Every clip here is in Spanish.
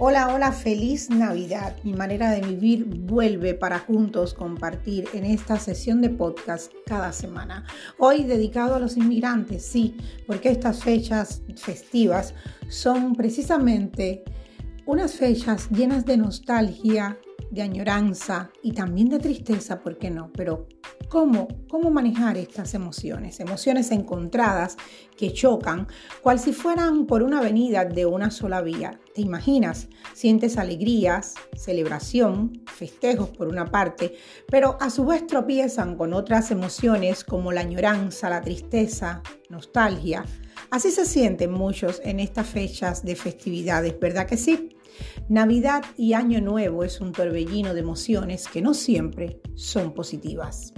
Hola, hola, feliz Navidad. Mi manera de vivir vuelve para juntos compartir en esta sesión de podcast cada semana. Hoy dedicado a los inmigrantes, sí, porque estas fechas festivas son precisamente unas fechas llenas de nostalgia, de añoranza y también de tristeza, ¿por qué no? Pero ¿cómo, manejar estas emociones? Emociones encontradas que chocan, cual si fueran por una avenida de una sola vía. ¿Te imaginas? Sientes alegrías, celebración, festejos por una parte, pero a su vez tropiezan con otras emociones como la añoranza, la tristeza, nostalgia. Así se sienten muchos en estas fechas de festividades, ¿verdad que sí? Navidad y Año Nuevo es un torbellino de emociones que no siempre son positivas.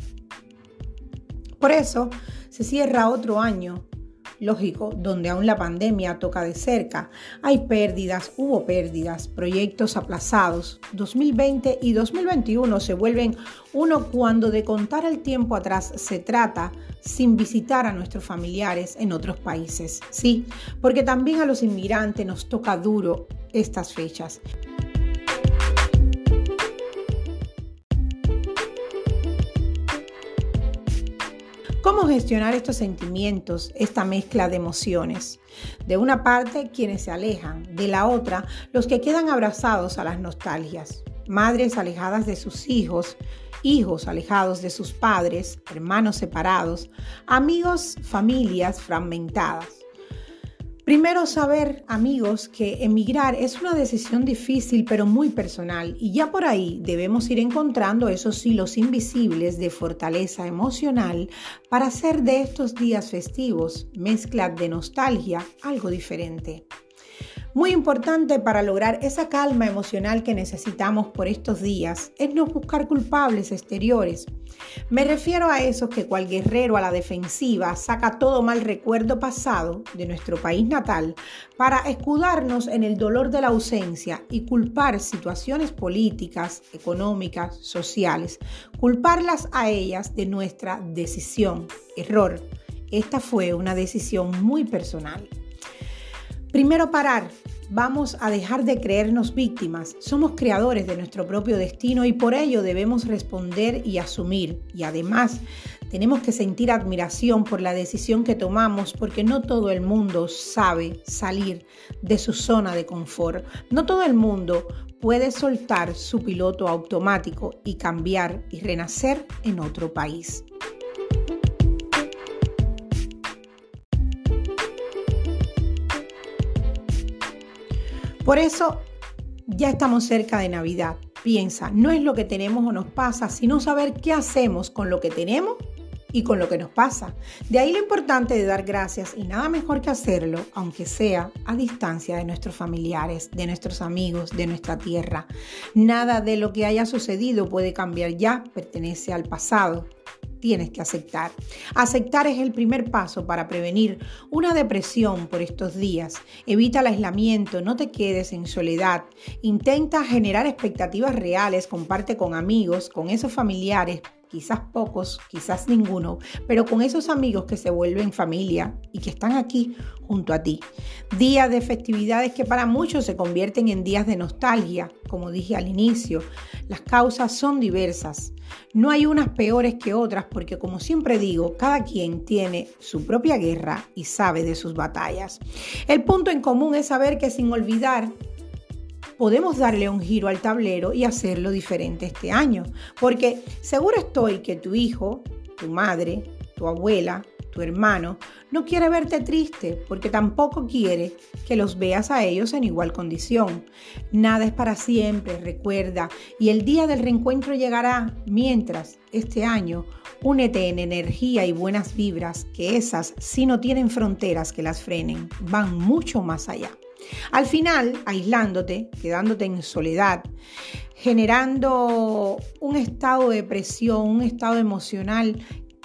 Por eso se cierra otro año lógico, donde aún la pandemia toca de cerca. Hay pérdidas, hubo pérdidas, proyectos aplazados. 2020 y 2021 se vuelven uno cuando de contar el tiempo atrás se trata sin visitar a nuestros familiares en otros países. Sí, porque también a los inmigrantes nos toca duro estas fechas. ¿Cómo gestionar estos sentimientos, esta mezcla de emociones? De una parte, quienes se alejan, de la otra, los que quedan abrazados a las nostalgias. Madres alejadas de sus hijos, hijos alejados de sus padres, hermanos separados, amigos, familias fragmentadas. Primero saber, amigos, que emigrar es una decisión difícil pero muy personal y ya por ahí debemos ir encontrando esos hilos invisibles de fortaleza emocional para hacer de estos días festivos, mezcla de nostalgia, algo diferente. Muy importante para lograr esa calma emocional que necesitamos por estos días es no buscar culpables exteriores. Me refiero a esos que cual guerrero a la defensiva saca todo mal recuerdo pasado de nuestro país natal para escudarnos en el dolor de la ausencia y culpar situaciones políticas, económicas, sociales, culparlas a ellas de nuestra decisión. Error. Esta fue una decisión muy personal. Primero parar. Vamos a dejar de creernos víctimas. Somos creadores de nuestro propio destino y por ello debemos responder y asumir. Y además tenemos que sentir admiración por la decisión que tomamos porque no todo el mundo sabe salir de su zona de confort. No todo el mundo puede soltar su piloto automático y cambiar y renacer en otro país. Por eso ya estamos cerca de Navidad. Piensa, no es lo que tenemos o nos pasa, sino saber qué hacemos con lo que tenemos y con lo que nos pasa. De ahí lo importante de dar gracias y nada mejor que hacerlo, aunque sea a distancia de nuestros familiares, de nuestros amigos, de nuestra tierra. Nada de lo que haya sucedido puede cambiar ya, pertenece al pasado tienes que aceptar. Aceptar es el primer paso para prevenir una depresión por estos días. Evita el aislamiento, no te quedes en soledad. Intenta generar expectativas reales, comparte con amigos, con esos familiares, quizás pocos, quizás ninguno, pero con esos amigos que se vuelven familia y que están aquí junto a ti. Días de festividades que para muchos se convierten en días de nostalgia, como dije al inicio. Las causas son diversas. No hay unas peores que otras porque, como siempre digo, cada quien tiene su propia guerra y sabe de sus batallas. El punto en común es saber que sin olvidar podemos darle un giro al tablero y hacerlo diferente este año. Porque seguro estoy que tu hijo, tu madre, tu abuela, tu hermano, no quiere verte triste porque tampoco quiere que los veas a ellos en igual condición. Nada es para siempre, recuerda, y el día del reencuentro llegará mientras este año únete en energía y buenas vibras, que esas si no tienen fronteras que las frenen, van mucho más allá. Al final, aislándote, quedándote en soledad, generando un estado de depresión, un estado emocional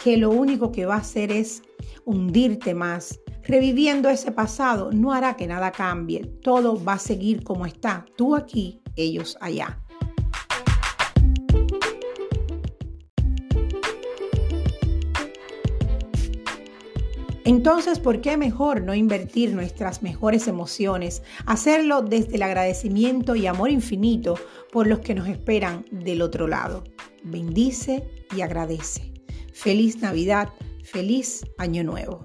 que lo único que va a hacer es hundirte más. Reviviendo ese pasado no hará que nada cambie, todo va a seguir como está, tú aquí, ellos allá. Entonces, ¿por qué mejor no invertir nuestras mejores emociones? Hacerlo desde el agradecimiento y amor infinito por los que nos esperan del otro lado. Bendice y agradece. Feliz Navidad, feliz Año Nuevo.